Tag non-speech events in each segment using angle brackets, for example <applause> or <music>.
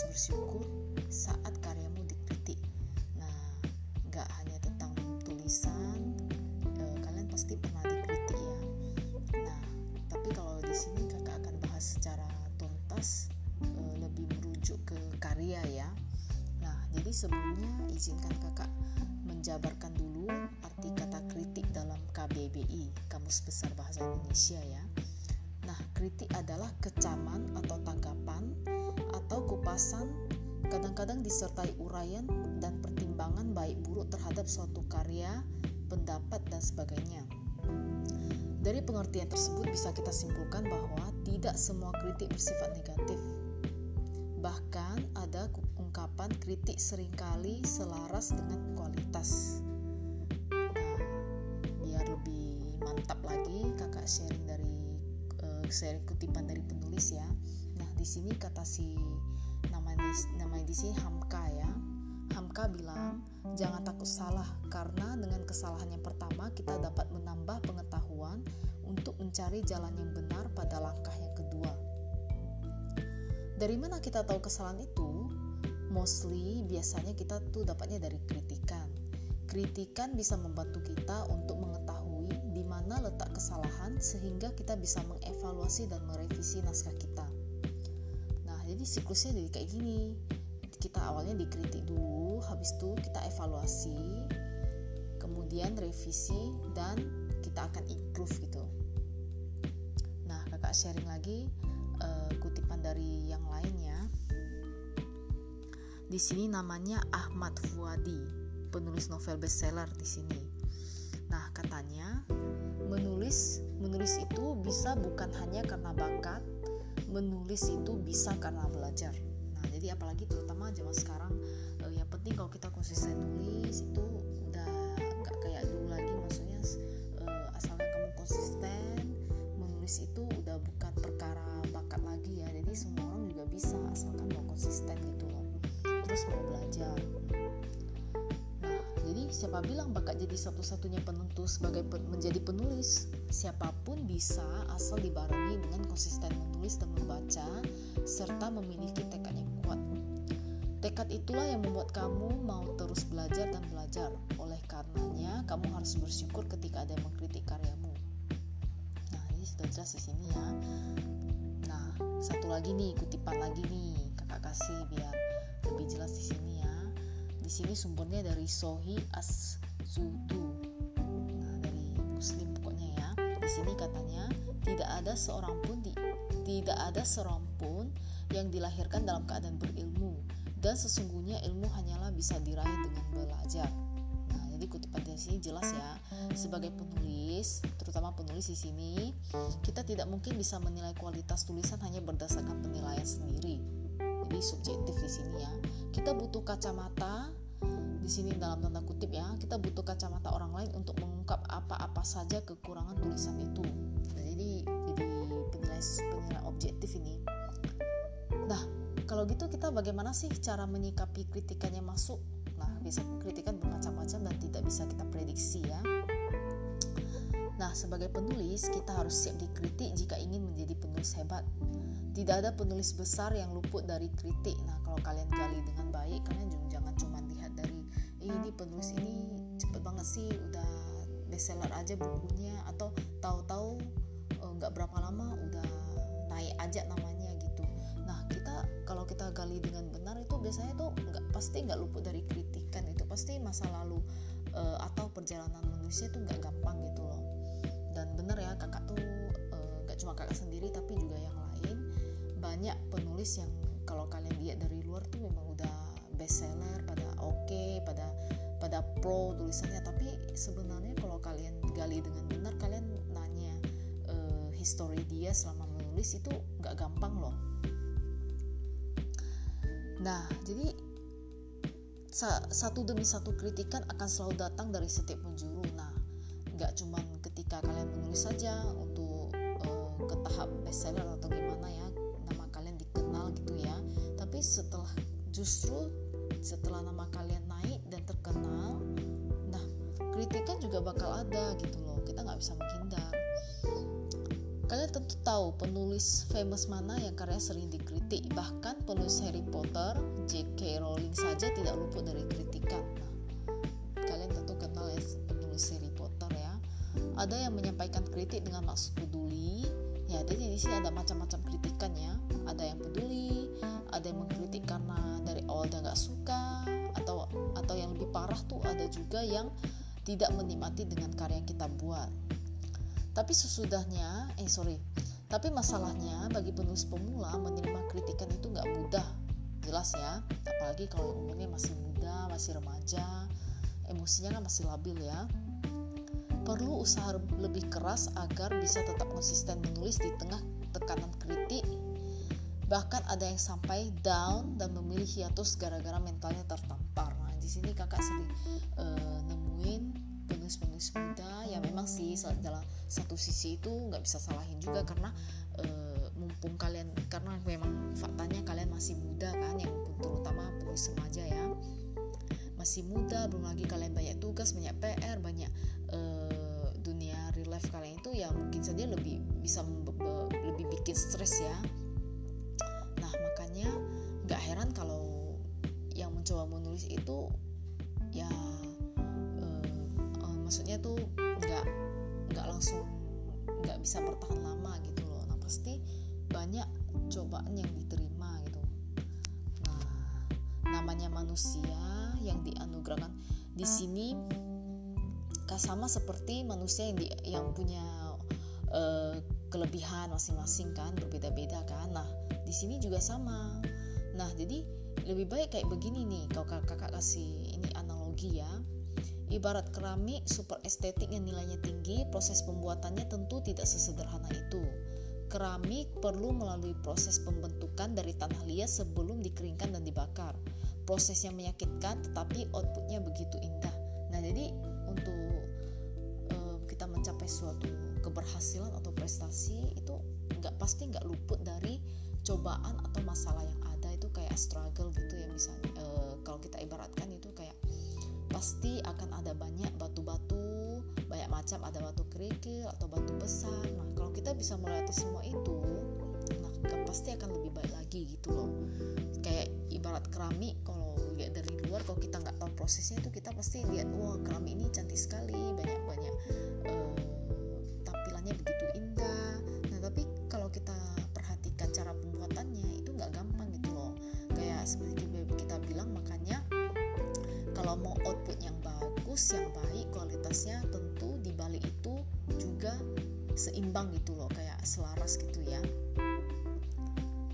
harus bersyukur saat karyamu dikritik nah nggak hanya tentang tulisan e, kalian pasti pernah dikritik ya. Nah tapi kalau di sini kakak akan bahas secara tuntas e, lebih merujuk ke karya ya. Nah jadi sebelumnya izinkan kakak menjabarkan dulu arti kata kritik dalam KBBI Kamus Besar Bahasa Indonesia ya. Nah, kritik adalah kecaman atau tanggapan kupasan kadang-kadang disertai uraian dan pertimbangan baik buruk terhadap suatu karya, pendapat, dan sebagainya. Dari pengertian tersebut bisa kita simpulkan bahwa tidak semua kritik bersifat negatif. Bahkan ada ungkapan kritik sering kali selaras dengan kualitas. Nah, biar lebih mantap lagi kakak sharing dari share kutipan dari penulis ya. Nah, di sini kata si namanya di sini Hamka ya. Hamka bilang, "Jangan takut salah karena dengan kesalahan yang pertama kita dapat menambah pengetahuan untuk mencari jalan yang benar pada langkah yang kedua." Dari mana kita tahu kesalahan itu? Mostly biasanya kita tuh dapatnya dari kritikan. Kritikan bisa membantu kita untuk mengetahui di mana letak kesalahan sehingga kita bisa mengevaluasi dan merevisi naskah kita. Jadi siklusnya jadi kayak gini. Kita awalnya dikritik dulu, habis itu kita evaluasi, kemudian revisi dan kita akan improve gitu. Nah, kakak sharing lagi uh, kutipan dari yang lainnya. Di sini namanya Ahmad Fuadi, penulis novel bestseller di sini. Nah, katanya menulis menulis itu bisa bukan hanya karena bakat menulis itu bisa karena belajar. Nah jadi apalagi terutama zaman sekarang eh, yang penting kalau kita konsisten nulis itu udah nggak kayak dulu lagi. Maksudnya eh, asalkan kamu konsisten menulis itu udah bukan perkara bakat lagi ya. Jadi semua orang juga bisa asalkan mau konsisten gitu loh. Terus mau belajar siapa bilang bakat jadi satu-satunya penentu sebagai pen menjadi penulis? Siapa pun bisa asal dibarengi dengan konsisten menulis dan membaca serta memiliki tekad yang kuat. Tekad itulah yang membuat kamu mau terus belajar dan belajar. Oleh karenanya, kamu harus bersyukur ketika ada yang mengkritik karyamu. Nah, ini sudah jelas di sini ya. Nah, satu lagi nih, kutipan lagi nih, kakak kasih biar lebih jelas di sini ya di sini sumbernya dari Sohi as Zudu nah, dari Muslim pokoknya ya. Di sini katanya tidak ada seorang pun di, tidak ada seorang pun yang dilahirkan dalam keadaan berilmu. Dan sesungguhnya ilmu hanyalah bisa diraih dengan belajar. Nah jadi kutipan di sini jelas ya. Sebagai penulis terutama penulis di sini kita tidak mungkin bisa menilai kualitas tulisan hanya berdasarkan penilaian sendiri. Jadi subjektif di sini ya. Kita butuh kacamata sini dalam tanda kutip ya kita butuh kacamata orang lain untuk mengungkap apa-apa saja kekurangan tulisan itu nah, jadi jadi penilai penilai objektif ini nah kalau gitu kita bagaimana sih cara menyikapi kritikannya masuk nah bisa kritikan bermacam-macam dan tidak bisa kita prediksi ya Nah, sebagai penulis, kita harus siap dikritik jika ingin menjadi penulis hebat. Tidak ada penulis besar yang luput dari kritik. Nah, kalau kalian gali dengan baik, kalian jangan cuma ini penulis ini cepet banget sih udah bestseller aja bukunya atau tahu-tahu eh, nggak -tahu, berapa lama udah naik aja namanya gitu. Nah, kita kalau kita gali dengan benar itu biasanya tuh nggak pasti nggak luput dari kritikan itu pasti masa lalu uh, atau perjalanan manusia itu nggak gampang gitu loh dan bener ya kakak tuh nggak uh, cuma kakak sendiri tapi juga yang lain banyak penulis yang kalau kalian lihat dari luar tuh memang udah bestseller pada oke okay, pada pada pro tulisannya. Tapi sebenarnya kalau kalian gali dengan benar kalian nanya uh, history dia selama menulis itu nggak gampang loh. Nah jadi satu demi satu kritikan akan selalu datang dari setiap penjuru. Nah nggak cuma ketika kalian menulis saja untuk uh, ke tahap bestseller atau gimana ya nama kalian dikenal gitu ya. Tapi setelah justru setelah nama kalian naik dan terkenal nah kritikan juga bakal ada gitu loh kita nggak bisa menghindar Kalian tentu tahu penulis famous mana yang karya sering dikritik. Bahkan penulis Harry Potter, J.K. Rowling saja tidak luput dari kritikan. Nah, kalian tentu kenal ya penulis Harry Potter ya. Ada yang menyampaikan kritik dengan maksud peduli. Ya, jadi di sini ada macam-macam kritikan ya. Ada yang peduli, ada yang mengkritik karena dari awal dia nggak suka, atau atau yang lebih parah tuh ada juga yang tidak menikmati dengan karya yang kita buat tapi sesudahnya, eh sorry, tapi masalahnya bagi penulis pemula menerima kritikan itu nggak mudah, jelas ya. Apalagi kalau umurnya masih muda, masih remaja, emosinya kan masih labil ya. Perlu usaha lebih keras agar bisa tetap konsisten menulis di tengah tekanan kritik. Bahkan ada yang sampai down dan memilih hiatus gara-gara mentalnya tertampar. Nah, di sini kakak sering uh, nemuin penulis-penulis muda ya memang sih dalam satu sisi itu nggak bisa salahin juga karena e, mumpung kalian karena memang faktanya kalian masih muda kan yang terutama penulis remaja ya masih muda belum lagi kalian banyak tugas banyak PR banyak e, dunia real life kalian itu ya mungkin saja lebih bisa lebih bikin stres ya heran kalau yang mencoba menulis itu ya maksudnya tuh nggak nggak langsung nggak bisa bertahan lama gitu loh. Nah pasti banyak cobaan yang diterima gitu. Nah namanya manusia yang dianugerahkan. Di sini sama seperti manusia yang di, yang punya uh, kelebihan masing-masing kan berbeda-beda kan. Nah di sini juga sama nah jadi lebih baik kayak begini nih kalau kakak kasih ini analogi ya Ibarat keramik super estetik yang nilainya tinggi, proses pembuatannya tentu tidak sesederhana itu. Keramik perlu melalui proses pembentukan dari tanah liat sebelum dikeringkan dan dibakar. Proses yang menyakitkan tetapi outputnya begitu indah. Nah jadi untuk uh, kita mencapai suatu keberhasilan atau prestasi itu nggak pasti nggak luput dari cobaan atau masalah yang ada kayak struggle gitu ya misalnya uh, kalau kita ibaratkan itu kayak pasti akan ada banyak batu-batu banyak macam ada batu kerikil atau batu besar. Nah kalau kita bisa melewati semua itu nah pasti akan lebih baik lagi gitu loh. Kayak ibarat keramik kalau lihat dari luar kalau kita nggak tahu prosesnya itu kita pasti lihat wah keramik ini cantik sekali banyak banyak uh, tampilannya begitu indah seperti kita bilang makanya kalau mau output yang bagus yang baik kualitasnya tentu di balik itu juga seimbang gitu loh kayak selaras gitu ya.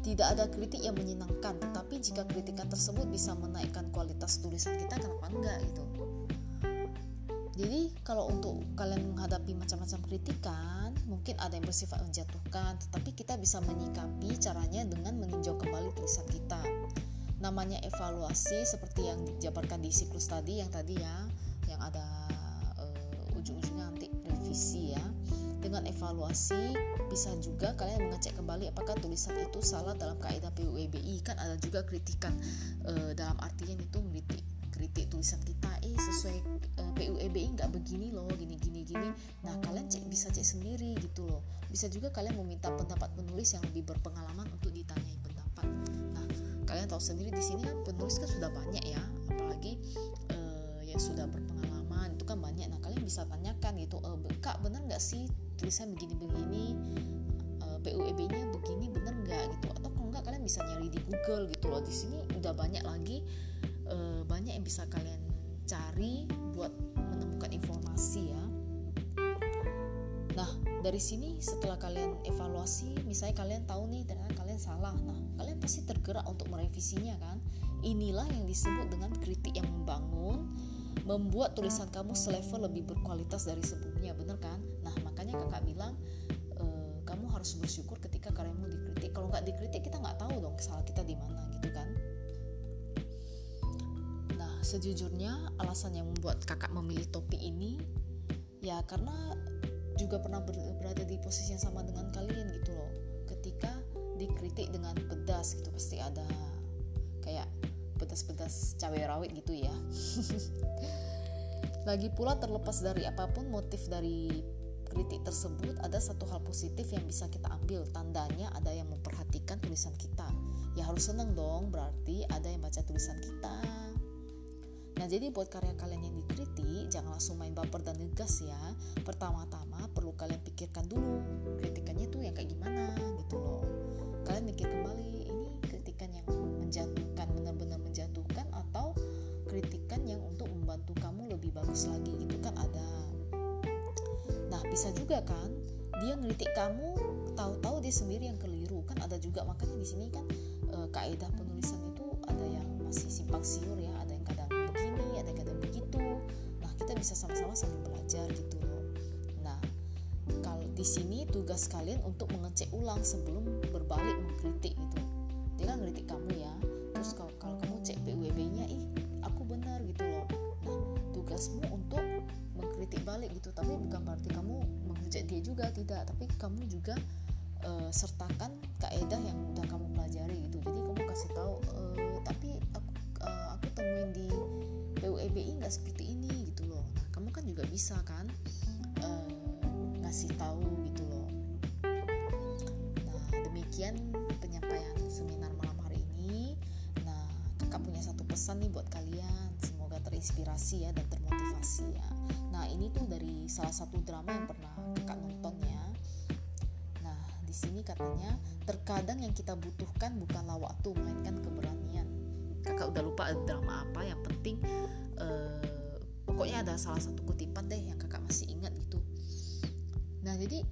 Tidak ada kritik yang menyenangkan tetapi jika kritikan tersebut bisa menaikkan kualitas tulisan kita kenapa enggak gitu? Jadi kalau untuk kalian menghadapi macam-macam kritikan mungkin ada yang bersifat menjatuhkan tetapi kita bisa menyikapi caranya dengan meninjau kembali tulisan kita namanya evaluasi seperti yang dijabarkan di siklus tadi yang tadi ya yang ada uh, ujung-ujungnya nanti revisi ya. Dengan evaluasi bisa juga kalian mengecek kembali apakah tulisan itu salah dalam kaidah PUEBI kan ada juga kritikan uh, dalam artian itu kritik kritik tulisan kita eh sesuai uh, eh, PUEBI nggak begini loh gini gini gini. Nah kalian cek bisa cek sendiri gitu loh. Bisa juga kalian meminta pendapat penulis yang lebih berpengalaman untuk ditanyai pendapat kalian tahu sendiri di sini kan penulis kan sudah banyak ya. Apalagi uh, yang sudah berpengalaman itu kan banyak. Nah kalian bisa tanyakan gitu uh, kak benar nggak sih tulisan begini-begini? Uh, eh, PUEB-nya begini benar nggak? Gitu. Atau kalau nggak kalian bisa nyari di Google gitu loh. Di sini udah banyak lagi uh, banyak yang bisa kalian cari buat menemukan informasi ya. Nah dari sini setelah kalian evaluasi misalnya kalian tahu nih ternyata kalian salah. Nah kalian pasti tergerak untuk merevisinya kan? Inilah yang disebut dengan kritik yang membangun membuat tulisan kamu selevel lebih berkualitas dari sebelumnya bener kan? Nah makanya kakak bilang e, kamu harus bersyukur ketika karyamu dikritik. Kalau nggak dikritik kita nggak tahu dong kesalahan kita di mana gitu kan? Nah sejujurnya alasan yang membuat kakak memilih topik ini ya karena juga pernah berada di posisi yang sama dengan kalian gitu loh dikritik dengan pedas gitu pasti ada kayak pedas-pedas cabai rawit gitu ya. <laughs> Lagi pula terlepas dari apa pun motif dari kritik tersebut ada satu hal positif yang bisa kita ambil. Tandanya ada yang memperhatikan tulisan kita. Ya harus seneng dong berarti ada yang baca tulisan kita. Nah jadi buat karya kalian yang dikritik jangan langsung main baper dan ngegas ya. Pertama-tama perlu kalian pikirkan dulu kritikannya tuh yang kayak gimana gitu loh Kalian mikir kembali. Ini kritikan yang menjatuhkan benar-benar menjatuhkan atau kritikan yang untuk membantu kamu lebih bagus lagi gitu kan? Ada. Nah bisa juga kan dia ngeritik kamu tahu-tahu dia sendiri yang keliru. Kan ada juga makanya di sini kan e, kaidah penulisan itu ada yang masih simpang siur ya. Ada yang kadang begini ada yang kadang begitu. Nah kita bisa sama-sama saling belajar gitu. Loh nah kalau di sini tugas kalian untuk mengecek ulang sebelum berbalik mengkritik gitu. Dia kan ngeritik kamu ya. Terus kalau, kalau kamu cek PUBB nya ih aku benar gitu loh. Nah tugasmu untuk mengkritik balik gitu. Tapi bukan berarti kamu menghujat dia juga tidak. Tapi kamu juga uh, sertakan kaidah yang udah kamu pelajari gitu. Jadi kamu kasih tahu uh, tapi aku, uh, aku temuin di PUEBI nggak seperti ini gitu loh. Nah kamu kan juga bisa kan uh, ngasih tahu gitu loh demikian penyampaian seminar malam hari ini. Nah kakak punya satu pesan nih buat kalian. Semoga terinspirasi ya dan termotivasi ya. Nah ini tuh dari salah satu drama yang pernah kakak nonton ya. Nah di sini katanya terkadang yang kita butuhkan bukanlah waktu melainkan keberanian. Kakak udah lupa drama apa yang penting uh, pokoknya ada salah satu kutipan deh yang kakak masih ingat gitu. Nah jadi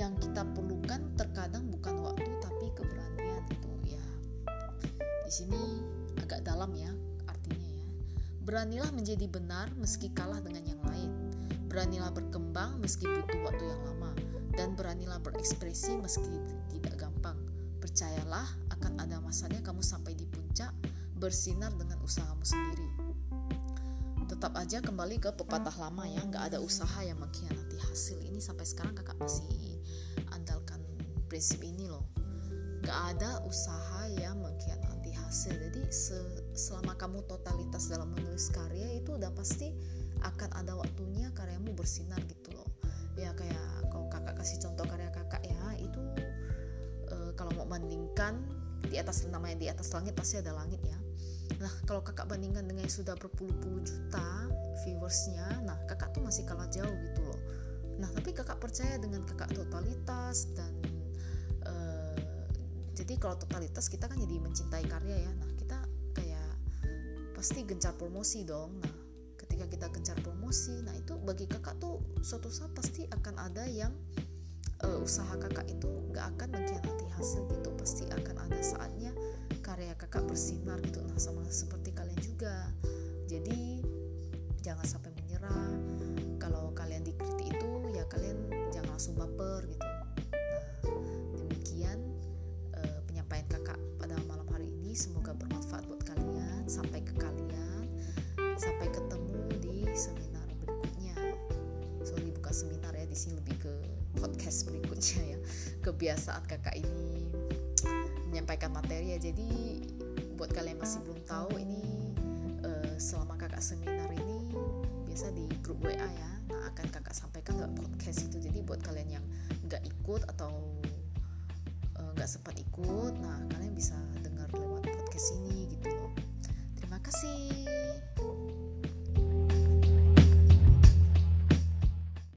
yang kita perlukan terkadang bukan waktu tapi keberanian itu ya. Di sini agak dalam ya artinya ya. Beranilah menjadi benar meski kalah dengan yang lain. Beranilah berkembang meski butuh waktu yang lama. Dan beranilah berekspresi meski tidak gampang. Percayalah akan ada masanya kamu sampai di puncak bersinar dengan usahamu sendiri tetap aja kembali ke pepatah lama ya. Nggak ada usaha yang mengkhianati hasil ini sampai sekarang kakak masih andalkan prinsip ini loh. Nggak ada usaha yang mengkhianati hasil. Jadi se selama kamu totalitas dalam menulis karya itu udah pasti akan ada waktunya karyamu bersinar gitu loh. Ya kayak kalau kakak kasih contoh karya kakak ya itu e, kalau mau bandingkan di atas namanya di atas langit pasti ada langit ya Nah, kalau kakak bandingkan dengan yang sudah berpuluh-puluh juta viewersnya, nah kakak tuh masih kalah jauh gitu loh. Nah, tapi kakak percaya dengan kakak totalitas dan uh, jadi kalau totalitas kita kan jadi mencintai karya ya. Nah, kita kayak pasti gencar promosi dong. Nah, ketika kita gencar promosi, nah itu bagi kakak tuh suatu saat pasti akan ada yang uh, usaha kakak itu nggak akan mengkhianati hasil gitu. Pasti akan ada saatnya karya kakak bersinar gitu nah sama seperti kalian juga. Jadi jangan sampai menyerah. Kalau kalian dikritik itu ya kalian jangan langsung baper gitu. Nah demikian uh, penyampaian kakak pada malam hari ini. Semoga bermanfaat buat kalian. Sampai ke kalian. Sampai ketemu di seminar berikutnya. Sorry bukan seminar ya di sini lebih ke podcast berikutnya ya. Kebiasaan kakak ini menyampaikan materi ya. Jadi buat kalian masih belum tahu ini uh, selama kakak seminar ini biasa di grup WA ya. Nah akan kakak sampaikan lewat podcast itu. Jadi buat kalian yang nggak ikut atau nggak uh, sempat ikut nah kalian bisa dengar lewat podcast ini gitu loh. Terima kasih